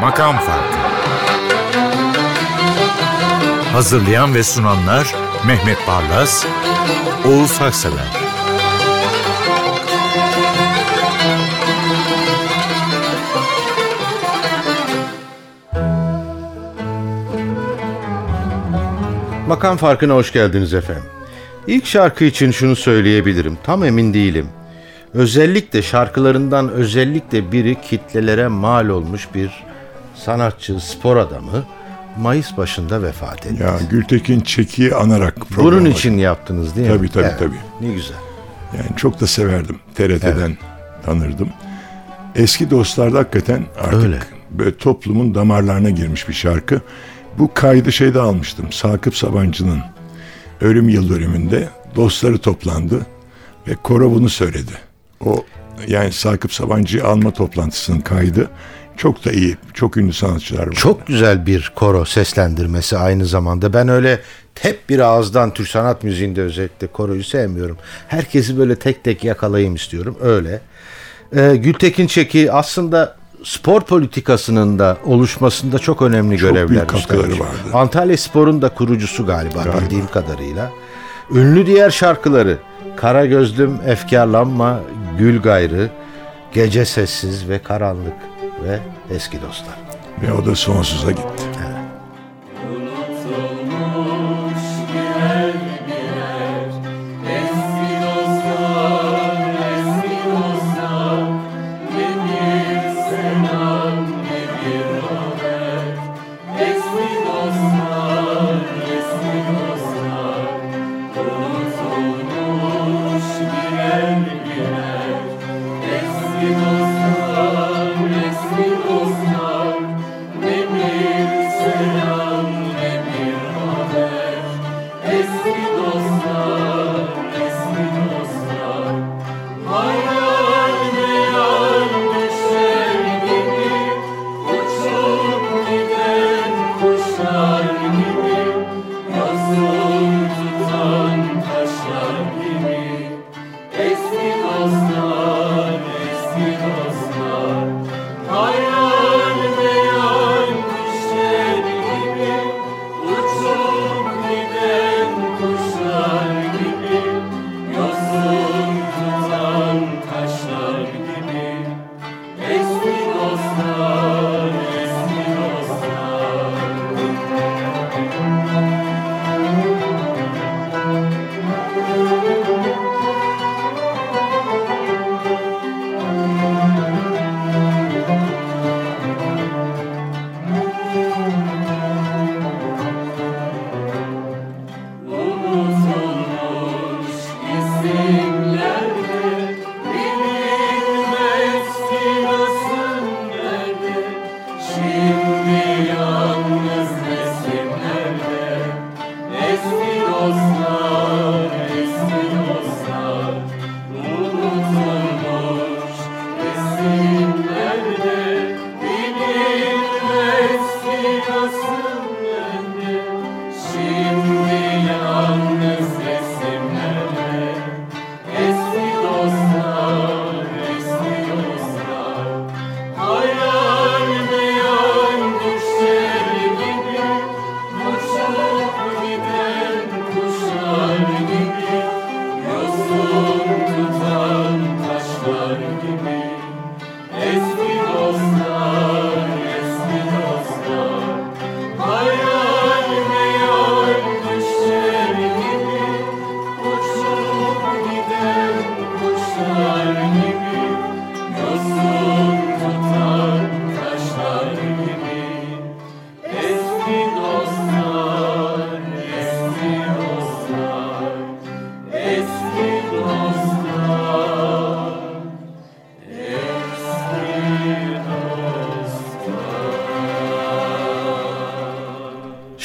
Makam Farkı. Hazırlayan ve sunanlar Mehmet Barlas, Oğuz Haksever Makam farkına hoş geldiniz efendim. İlk şarkı için şunu söyleyebilirim. Tam emin değilim. Özellikle şarkılarından özellikle biri kitlelere mal olmuş bir sanatçı, spor adamı Mayıs başında vefat etti. Ya Gültekin Çeki'yi anarak Bunun için yaptınız değil tabii, mi? Tabii tabii tabii. Ne güzel. Yani çok da severdim. TRT'den evet. tanırdım. Eski dostlarda hakikaten artık Öyle. böyle toplumun damarlarına girmiş bir şarkı. Bu kaydı şeyde almıştım. Sakıp Sabancı'nın ölüm yıl dönümünde dostları toplandı ve koro bunu söyledi. O yani Sakıp Sabancı alma toplantısının kaydı çok da iyi. Çok ünlü sanatçılar var. Çok güzel bir koro seslendirmesi aynı zamanda. Ben öyle hep bir ağızdan Türk sanat müziğinde özellikle koroyu sevmiyorum. Herkesi böyle tek tek yakalayayım istiyorum. Öyle. Ee, Gültekin Çeki aslında spor politikasının da oluşmasında çok önemli çok görevler büyük katkıları vardı. Antalya Spor'un da kurucusu galiba, galiba bildiğim kadarıyla. Ünlü diğer şarkıları Kara Gözlüm, Efkarlanma, Gül Gayrı, Gece Sessiz ve Karanlık ve Eski Dostlar. Ve o da sonsuza gitti.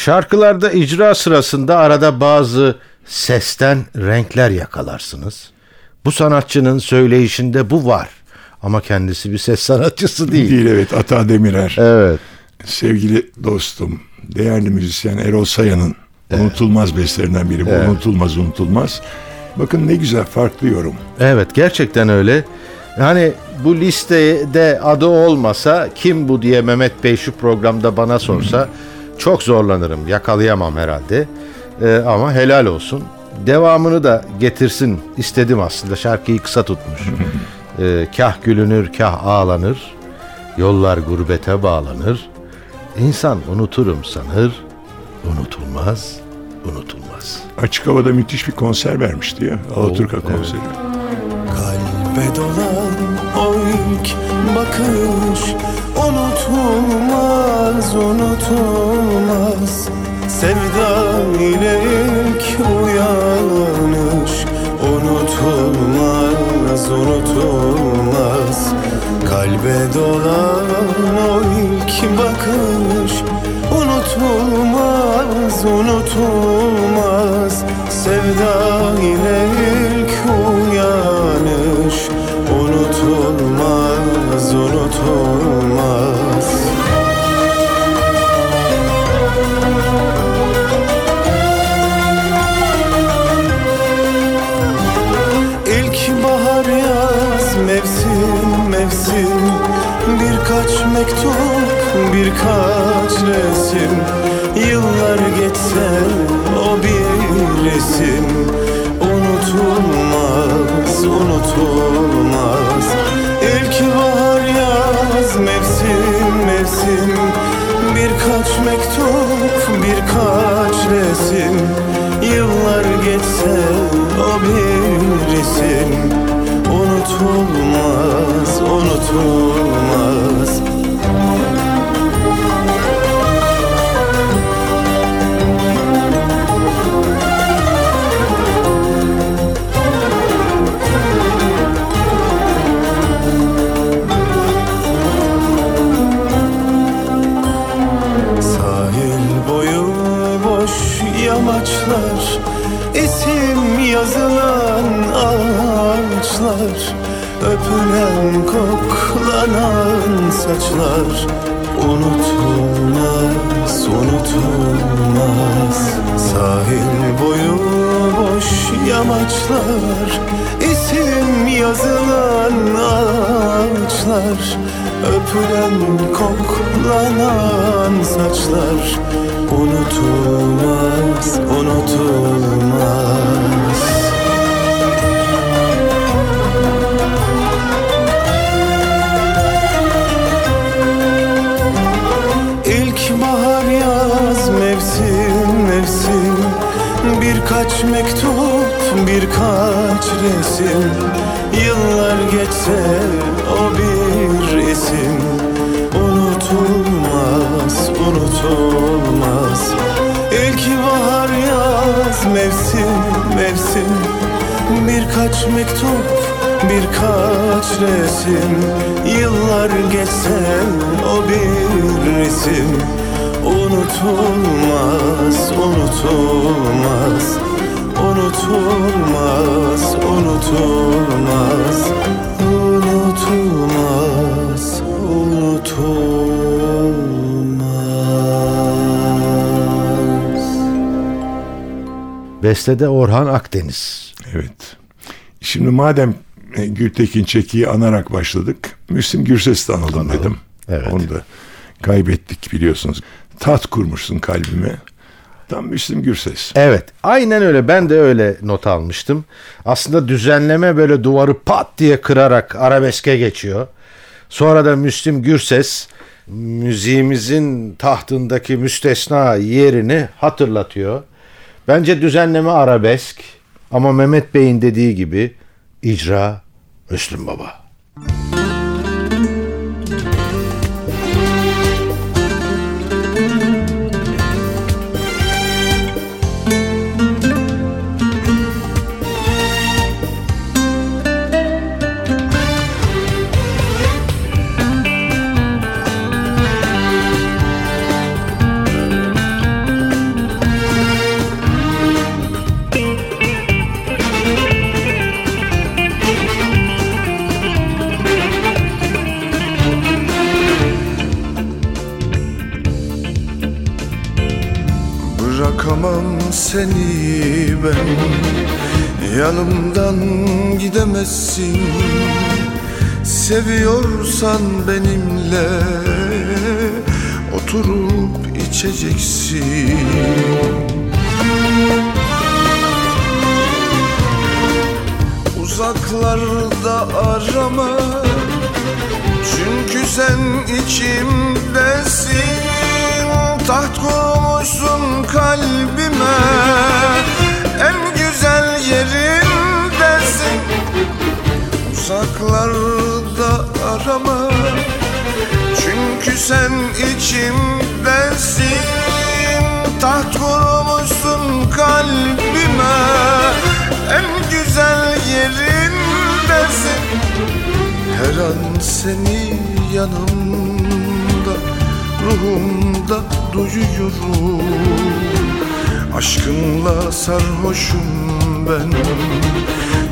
Şarkılarda icra sırasında arada bazı sesten renkler yakalarsınız. Bu sanatçının söyleyişinde bu var. Ama kendisi bir ses sanatçısı değil. Değil evet Ata Demirer. Evet. Sevgili dostum, değerli müzisyen Erol Sayan'ın Unutulmaz bestlerinden biri bu. Evet. Unutulmaz unutulmaz. Bakın ne güzel farklı yorum. Evet gerçekten öyle. Yani bu listede adı olmasa kim bu diye Mehmet Bey şu programda bana sorsa çok zorlanırım. Yakalayamam herhalde. Ee, ama helal olsun. Devamını da getirsin istedim aslında. Şarkıyı kısa tutmuş. Ee, kah gülünür kah ağlanır. Yollar gurbete bağlanır. İnsan unuturum sanır. Unutulmaz, unutulmaz. Açık havada müthiş bir konser vermişti ya. Alaturka konseri. Kalbe dolan o ilk bakış Unutulmaz, unutulmaz. Sevda ile ilk uyanış. Unutulmaz, unutulmaz. Kalbe dolan o ilk bakış. Unutulmaz, unutulmaz. Sevda ile ilk Unutulmaz, unutulmaz. İlk bahar yaz mevsim mevsim. Birkaç mektup birkaç resim. Yıllar geçse o bir resim. Unutulmaz unutulmaz mektup birkaç resim. Yıllar geçse o bir resim Unutulmaz, unutulmaz saçlar Unutulmaz, unutulmaz. Sahil boyu boş yamaçlar isim yazılan ağaçlar. Öpülen koklanan saçlar Unutulmaz, unutulmaz resim. Yıllar geçse o bir isim Unutulmaz unutulmaz. İlk bahar yaz mevsim mevsim. Birkaç mektup birkaç resim. Yıllar geçse o bir resim. Unutulmaz, unutulmaz Unutulmaz, unutulmaz Unutulmaz, unutulmaz Bestede Orhan Akdeniz. Evet. Şimdi madem e, Gültekin Çeki'yi anarak başladık. Müslüm Gürses'i de analım dedim. Evet. Onu da kaybettik biliyorsunuz. Tat kurmuşsun kalbime. Tam Müslüm Gürses. Evet aynen öyle ben de öyle not almıştım. Aslında düzenleme böyle duvarı pat diye kırarak arabeske geçiyor. Sonra da Müslüm Gürses müziğimizin tahtındaki müstesna yerini hatırlatıyor. Bence düzenleme arabesk ama Mehmet Bey'in dediği gibi icra Müslüm Baba. Seni ben. Yanımdan gidemezsin. Seviyorsan benimle Oturup içeceksin. Uzaklarda arama Çünkü sen içimdesin. Taht kurmuşsun Uzaklarda arama. Çünkü sen içimdesin Taht kurmuşsun kalbime. En güzel yerindesin. Her an seni yanımda Ruhumda duyuyorum. Aşkınla sarhoşum ben.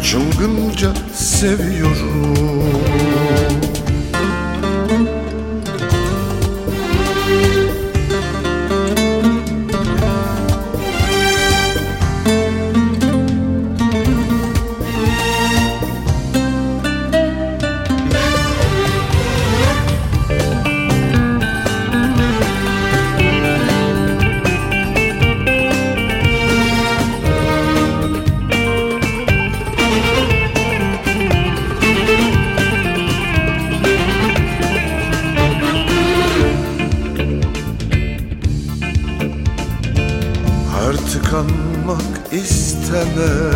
Çılgınca seviyorum Artık anmak istemem.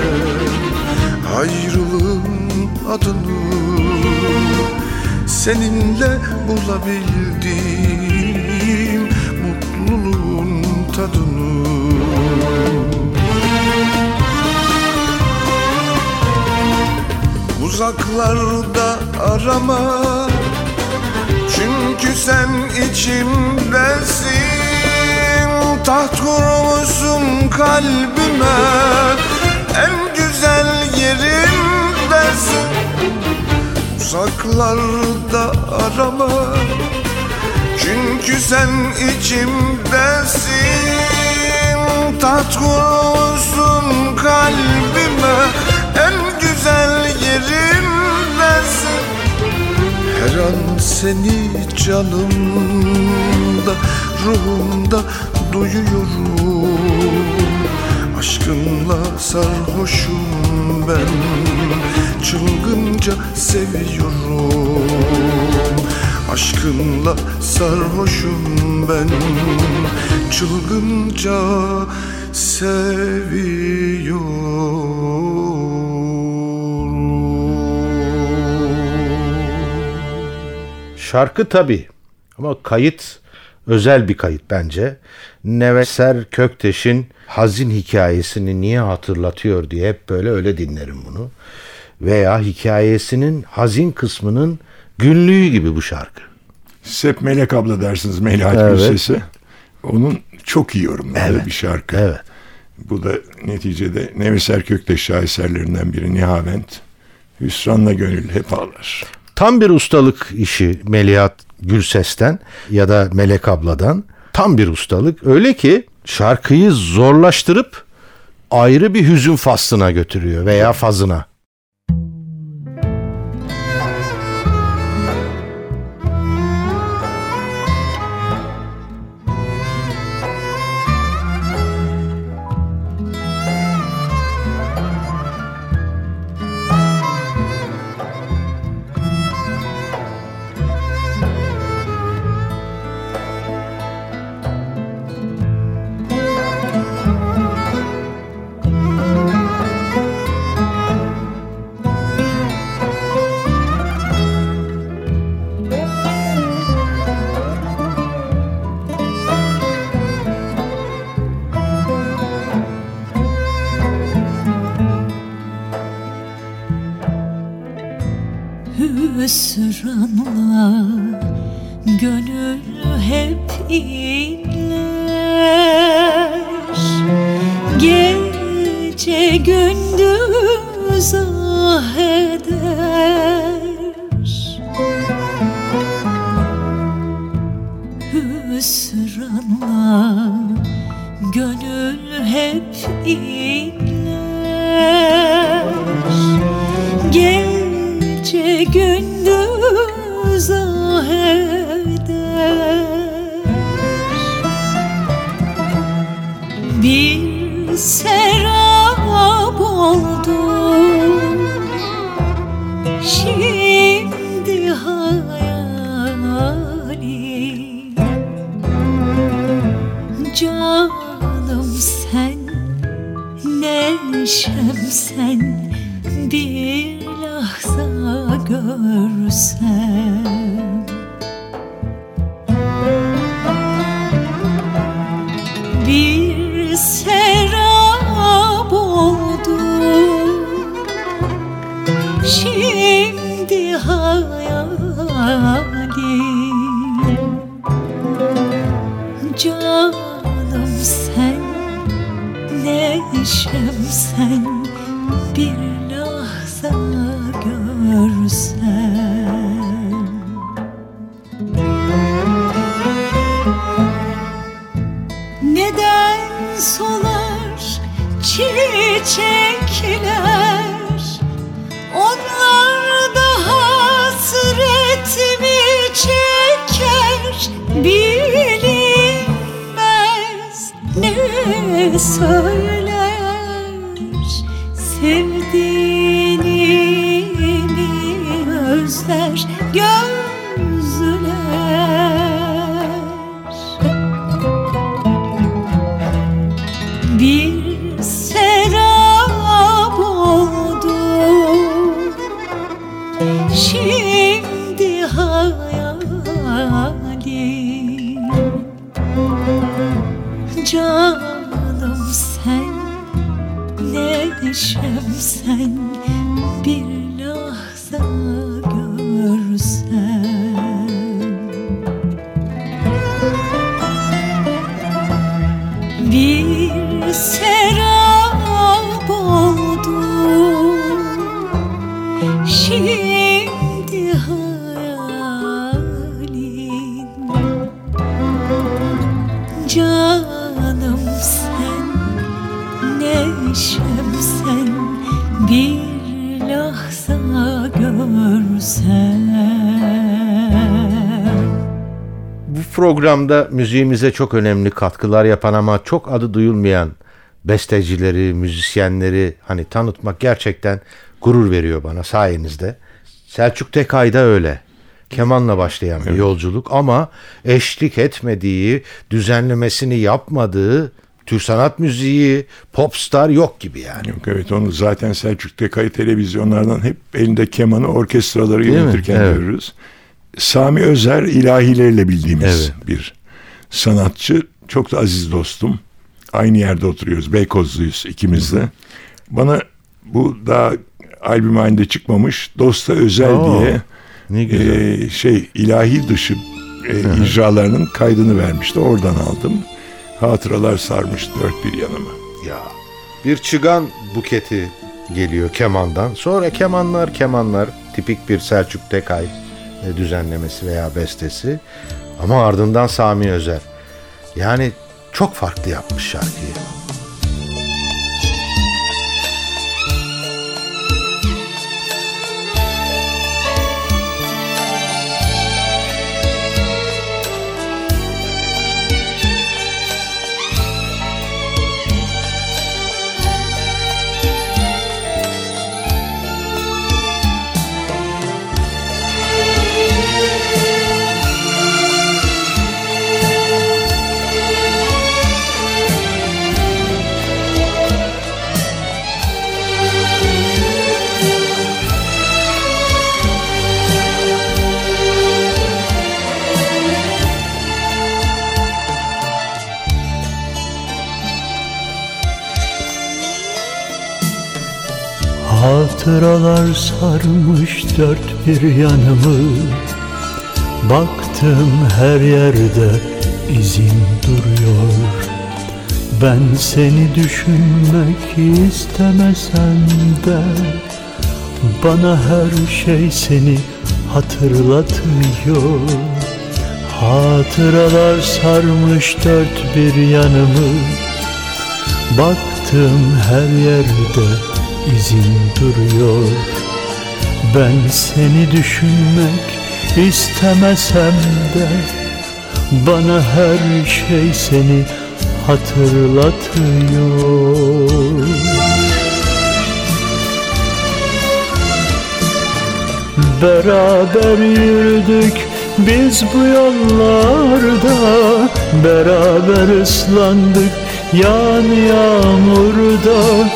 Ayrılığın adını Seninle bulabildim Mutluluğun tadını. Uzaklarda arama. Çünkü sen içimdesin Taht kurmuşsun kalbime En güzel yerindesin. Uzaklarda arama Çünkü sen içimdesin. Taht kurmuşsun kalbime En güzel yerindesin. Her an seni canımda, ruhumda duyuyorum. Aşkınla sarhoşum ben, çılgınca seviyorum. Aşkınla sarhoşum ben, çılgınca seviyorum. Şarkı tabii ama kayıt özel bir kayıt bence. Neveser Kökteş'in hazin hikayesini niye hatırlatıyor diye hep böyle öyle dinlerim bunu. Veya hikayesinin hazin kısmının günlüğü gibi bu şarkı. Siz hep Melek abla dersiniz Melahat Evet. Gülses'i. Onun çok iyi yorumladığı Evet. bir şarkı. Evet. Bu da neticede Neveser Kökteş şaheserlerinden biri Nihavent. Hüsranla gönül hep ağlar. Tam bir ustalık işi Melihat Gülses'ten ya da Melek abladan. Tam bir ustalık. Öyle ki şarkıyı zorlaştırıp ayrı bir hüzün faslına götürüyor veya fazına. Gönül hep inler Canım sen Neşem sen Bir programda müziğimize çok önemli katkılar yapan ama çok adı duyulmayan bestecileri, müzisyenleri hani tanıtmak gerçekten gurur veriyor bana sayenizde. Selçuk Tekay da öyle. Kemanla başlayan bir yolculuk ama eşlik etmediği, düzenlemesini yapmadığı Türk sanat müziği, popstar yok gibi yani. Yok evet onu zaten Selçuk Tekay televizyonlardan hep elinde kemanı orkestraları Değil mi? yönetirken Evet. görürüz. Sami Özer ilahileriyle bildiğimiz bir sanatçı. Çok da aziz dostum. Aynı yerde oturuyoruz. Beykozluyuz ikimiz de. Bana bu daha albüm halinde çıkmamış Dosta Özel Oo, diye Ne güzel. e, şey ilahi dışı e, icralarının kaydını vermişti. Oradan aldım. Hatıralar sarmış dört bir yanıma. Ya bir çıgan buketi geliyor kemandan. Sonra kemanlar kemanlar tipik bir Selçuk Tekay düzenlemesi veya bestesi. Ama ardından Sami Özer. Yani çok farklı yapmış şarkıyı. Hatıralar sarmış dört bir yanımı. Baktım her yerde izin duruyor. Ben seni düşünmek istemesem de Bana her şey seni hatırlatmıyor. Hatıralar sarmış dört bir yanımı. Baktım her yerde izin duruyor. Ben seni düşünmek istemesem de Bana her şey seni hatırlatıyor. Beraber yürüdük biz bu yollarda. Beraber ıslandık yağan yağmurda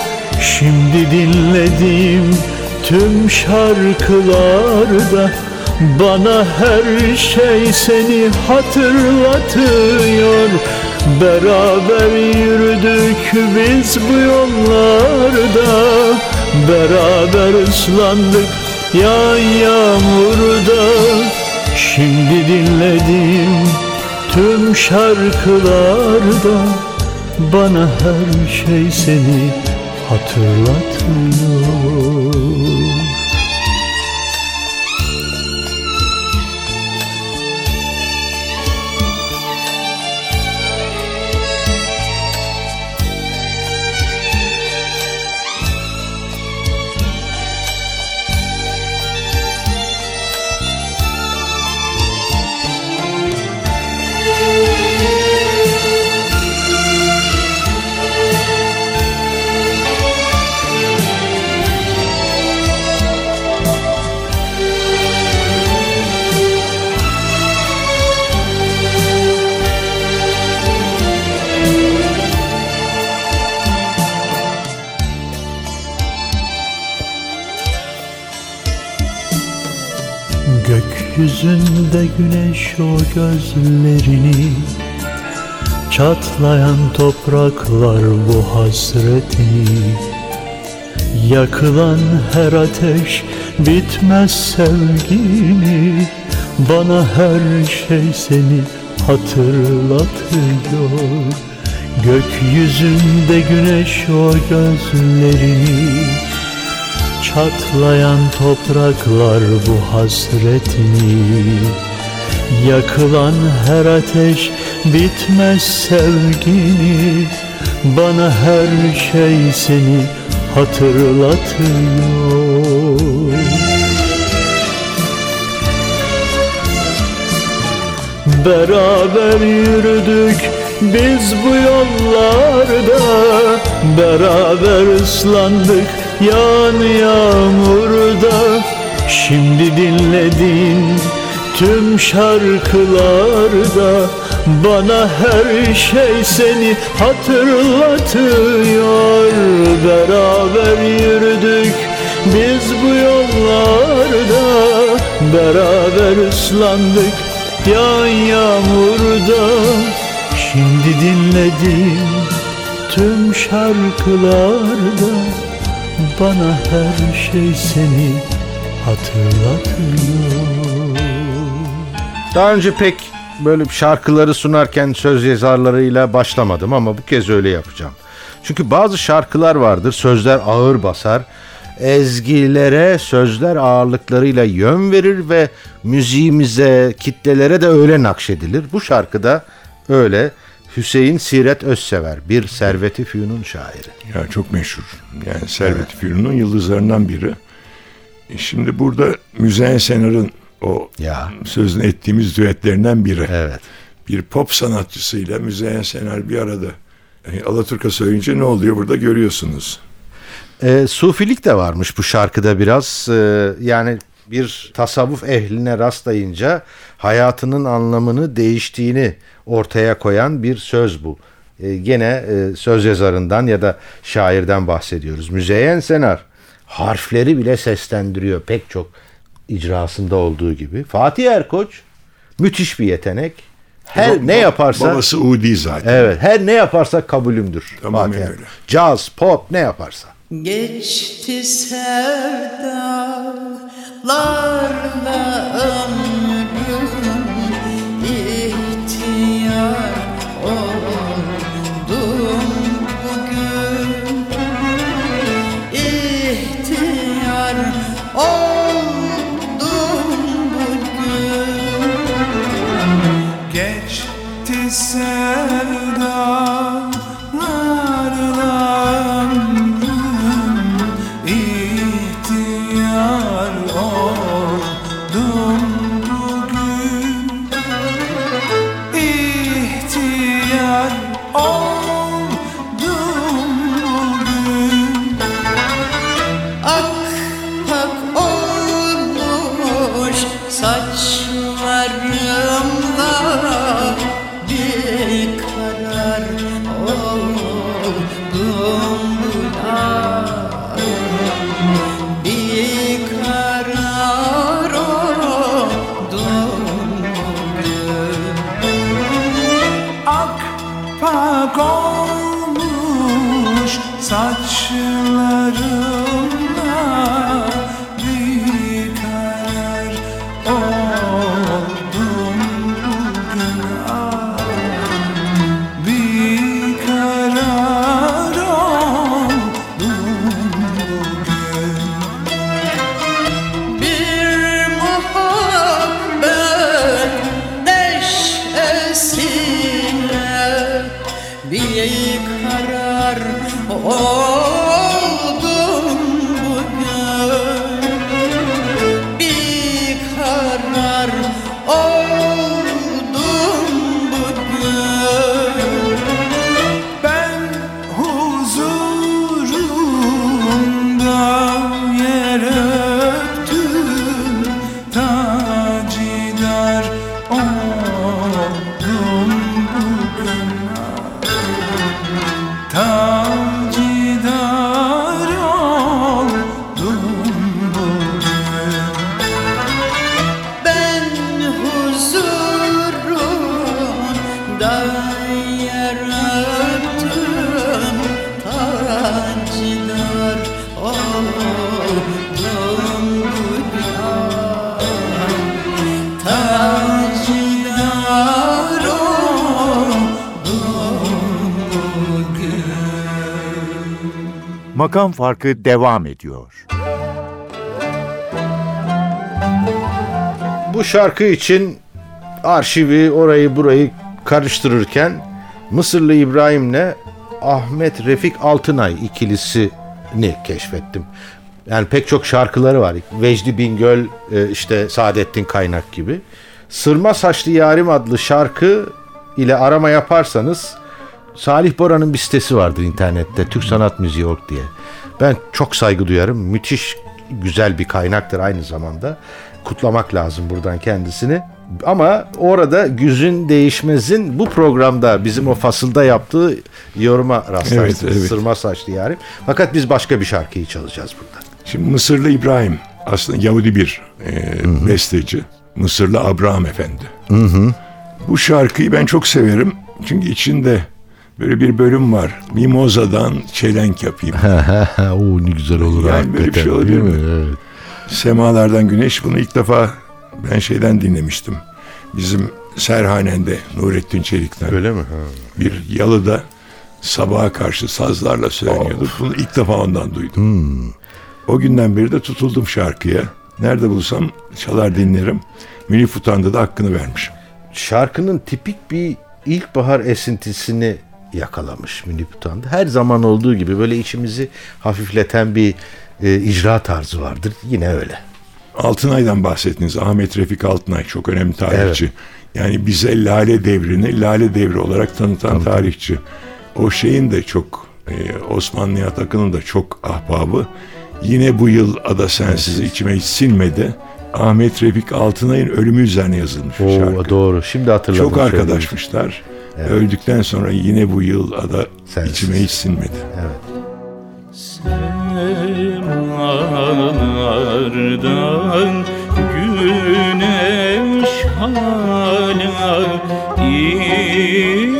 Şimdi dinlediğim tüm şarkılarda Bana her şey seni hatırlatıyor. Beraber yürüdük biz bu yollarda. Beraber ıslandık yağan yağmurda. Şimdi dinlediğim tüm şarkılarda Bana her şey seni hatırlatıyor Gökyüzünde güneş o gözlerini. Çatlayan topraklar bu hasretini Yakılan her ateş bitmez sevgini Bana her şey seni hatırlatıyor. Gökyüzünde güneş o gözlerini Çatlayan topraklar bu hasretini Yakılan her ateş bitmez sevgini Bana her şey seni hatırlatıyor. Beraber yürüdük biz bu yollarda. Beraber ıslandık yağan yağmurda Şimdi dinlediğin tüm şarkılarda. Bana her şey seni hatırlatıyor. Beraber yürüdük biz bu yollarda. Beraber ıslandık yağan yağmurda. Şimdi dinledim tüm şarkılarda Bana her şey seni hatırlatıyor Daha önce pek böyle şarkıları sunarken söz yazarlarıyla başlamadım ama bu kez öyle yapacağım. Çünkü bazı şarkılar vardır sözler ağır basar. Ezgilere sözler ağırlıklarıyla yön verir ve müziğimize, kitlelere de öyle nakşedilir. Bu şarkıda öyle. Hüseyin Siret Özsever bir Servet-i Fünun şairi. Ya çok meşhur. Yani Servet-i Fünun'un yıldızlarından biri. E Şimdi burada Müzeyyen Senar'ın o Ya. sözünü ettiğimiz düetlerinden biri. Evet. Bir pop sanatçısıyla Müzeyyen Senar bir arada e, Alaturka söyleyince ne oluyor burada görüyorsunuz. E, sufilik de varmış bu şarkıda biraz. E, yani bir tasavvuf ehline rastlayınca hayatının anlamını değiştiğini ortaya koyan bir söz bu. E, gene e, söz yazarından ya da şairden bahsediyoruz. Müzeyyen Senar harfleri bile seslendiriyor pek çok icrasında olduğu gibi. Fatih Erkoç müthiş bir yetenek. Her ne yaparsa Babası Udi zaten. evet her ne yaparsa kabulümdür. Tamamen Fatih öyle. Caz, pop ne yaparsa. Geçti sevdalarla ömrüm oh. Makam Farkı devam ediyor. Bu şarkı için arşivi orayı burayı karıştırırken Mısırlı İbrahim'le Ahmet Refik Altınay ikilisini keşfettim. Yani pek çok şarkıları var. Vecdi Bingöl, e, işte Saadettin Kaynak gibi. Sırma Saçlı Yarim adlı şarkı ile arama yaparsanız Salih Bora'nın bir sitesi vardır internette. Türk Sanat Müziği Org diye. Ben çok saygı duyarım. Müthiş güzel bir kaynaktır aynı zamanda. Kutlamak lazım buradan kendisini. Ama orada Güzün Değişmez'in bu programda bizim o fasılda yaptığı yoruma rastlarsınız. Evet, evet. Sırma saçlı yarim. Fakat biz başka bir şarkıyı çalacağız burada. Şimdi Mısırlı İbrahim aslında Yahudi bir e, besteci. Mısırlı Abraham Efendi. Bu şarkıyı ben çok severim. Çünkü içinde böyle bir bölüm var. Mimoza'dan çelenk yapayım. Oo ne güzel olur Yani böyle bir şey olabilir mi? Evet. Semalardan Güneş bunu ilk defa ben şeyden dinlemiştim. Bizim Serhanen'de Nurettin Çelik'ten. Öyle mi? Ha. Bir yalıda sabaha karşı sazlarla söyleniyordu. Bunu ilk defa ondan duydum. O günden beri de tutuldum şarkıya. Nerede bulsam çalar dinlerim. Münif Utan'da da hakkını vermişim. şarkının tipik bir ilkbahar esintisini yakalamış Münip Utan'da. Her zaman olduğu gibi böyle içimizi hafifleten bir e, icra tarzı vardır. Yine öyle. Altınay'dan bahsettiniz. Ahmet Refik Altınay çok önemli tarihçi. Yani bize Lale Devri'ni Lale Devri olarak tanıtan tarihçi. O şeyin de çok e, Osman Nihat Akın'ın da çok ahbabı. Yine bu yıl Ada Sensiz içime hiç sinmedi. Ahmet Refik Altınay'ın ölümü üzerine yazılmış Oo, şarkı. doğru. Şimdi hatırladım. Çok söylediğinizi. Arkadaşmışlar. Öldükten sonra yine bu yıl Ada Sensiz. içime hiç sinmedi. Semalardan güneş hala inmiyor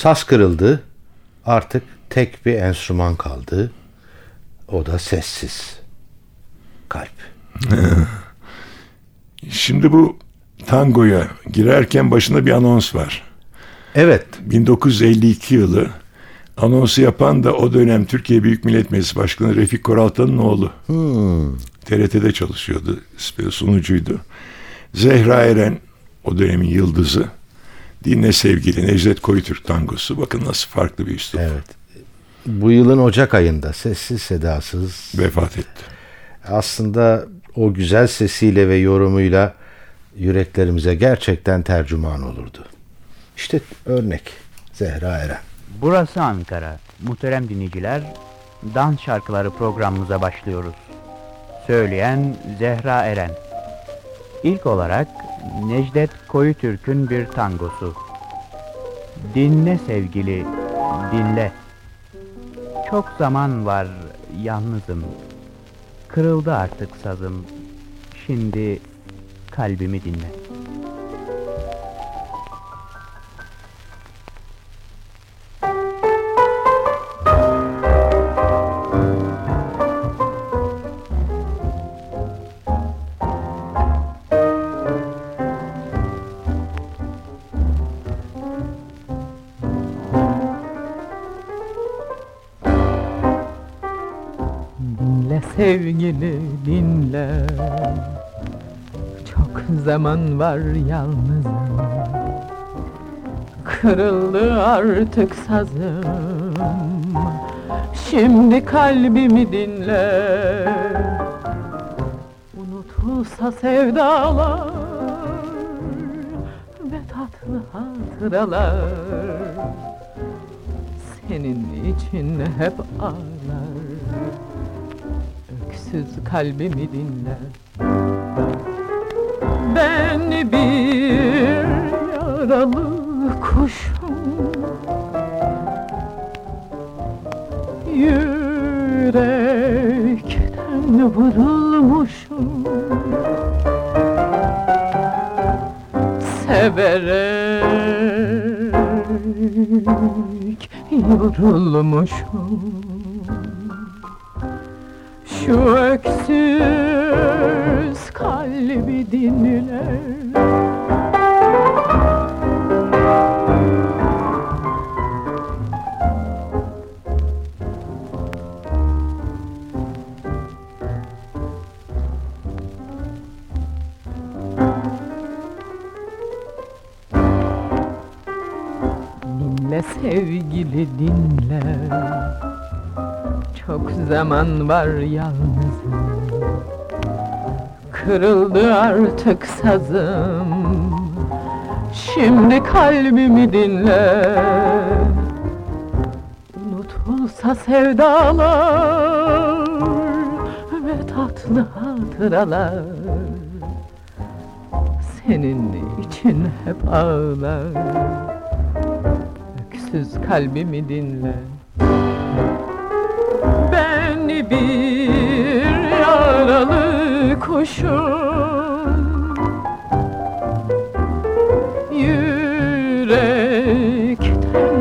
Saz kırıldı. Artık tek bir enstrüman kaldı. O da sessiz. Kalp. Şimdi bu tangoya girerken başında bir anons var. Evet. 1952 yılı anonsu yapan da o dönem Türkiye Büyük Millet Meclisi Başkanı Refik Koraltan'ın oğlu. TRT'de çalışıyordu, sunucuydu. Zehra Eren o dönemin yıldızı. Dinle sevgili Necdet Koyutürk tangosu. Bakın nasıl farklı bir üslup. Evet. Bu yılın Ocak ayında sessiz sedasız Vefat etti. aslında o güzel sesiyle ve yorumuyla yüreklerimize gerçekten tercüman olurdu. İşte örnek Zehra Eren. Burası Ankara. Muhterem dinleyiciler, dans şarkıları programımıza başlıyoruz. Söyleyen Zehra Eren. İlk olarak Necdet Koyutürk'ün bir tangosu. Dinle sevgili, dinle. Çok zaman var yalnızım. Kırıldı artık sazım. Şimdi kalbimi dinle. Sevgili dinle Çok zaman var yalnızım. Kırıldı artık sazım. Şimdi kalbimi dinle. Unutulsa sevdalar Ve tatlı hatıralar. Senin için hep ağlar öksüz kalbimi dinle. Ben bir yaralı kuşum. Yürekten vurulmuşum. Severek yorulmuşum şu öksüz kalbi dinle Dinle sevgili dinle çok zaman var yalnızım Kırıldı artık sazım. Şimdi kalbimi dinle. Unutulsa sevdalar Ve tatlı hatıralar. Senin için hep ağlar. Öksüz kalbimi dinle kuşum Yürekten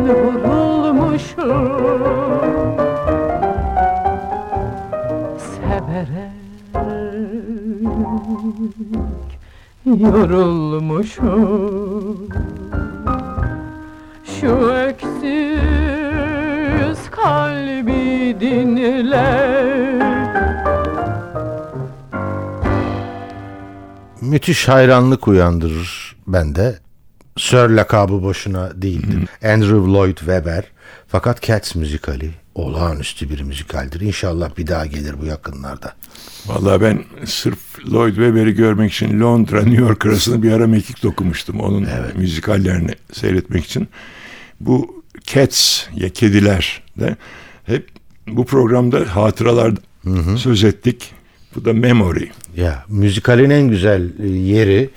vurulmuşum. Severek yorulmuşum müthiş hayranlık uyandırır bende. Sir lakabı boşuna değildir. Andrew Lloyd Webber. Fakat Cats müzikali olağanüstü bir müzikaldir. İnşallah bir daha gelir bu yakınlarda. Vallahi ben sırf Lloyd Webber'i görmek için Londra, New York arasında bir ara mekik dokumuştum. Onun müzikallerini seyretmek için. Bu Cats ya kediler de hep bu programda hatıralar söz ettik. Bu da memory. Ya müzikalin en güzel e, yeri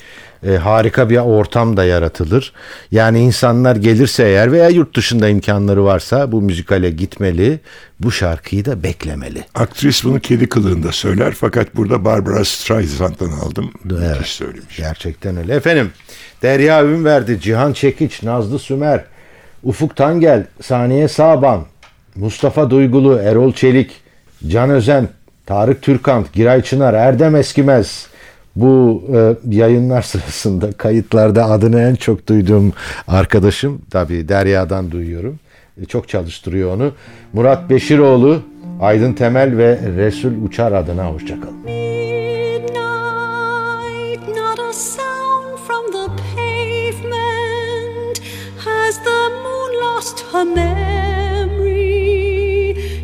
e, harika bir ortam da yaratılır. Yani insanlar gelirse eğer veya yurt dışında imkanları varsa bu müzikale gitmeli. Bu şarkıyı da beklemeli. Aktris bunu kedi kılığında söyler fakat burada Barbara Streisand'dan aldım. Evet. Söylemiş. Gerçekten öyle. Efendim Derya Ünverdi, Cihan Çekiç, Nazlı Sümer, Ufuk Tangel, Saniye Saban, Mustafa Duygulu, Erol Çelik, Can Özen, Tarık Türkant, Giray Çınar, Erdem Eskimez. Bu e, yayınlar sırasında kayıtlarda adını en çok duyduğum arkadaşım. Tabii Derya'dan duyuyorum. E, çok çalıştırıyor onu. Murat Beşiroğlu, Aydın Temel ve Resul Uçar adına hoşçakalın. Her memory?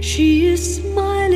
She is smiling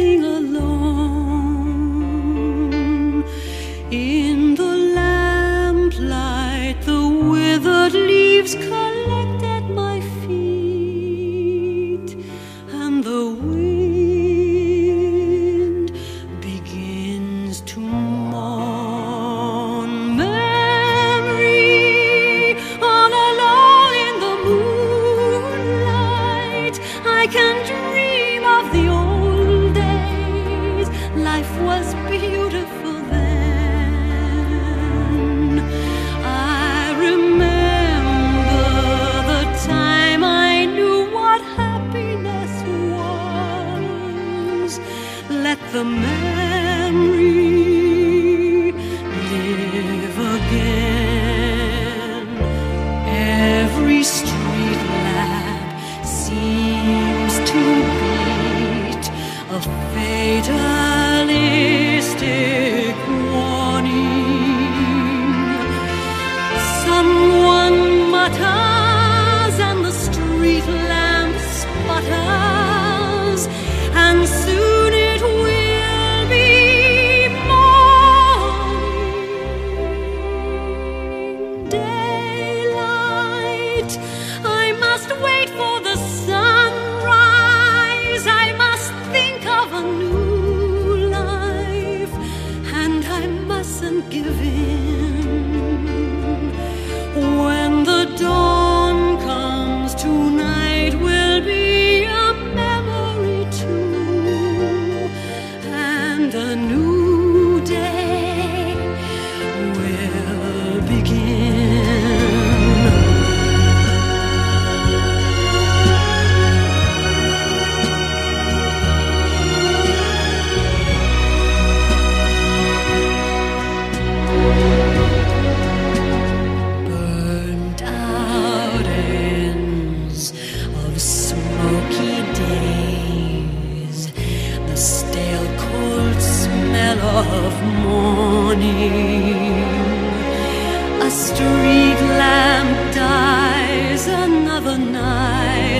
他。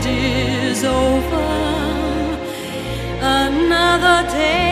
Night is over, another day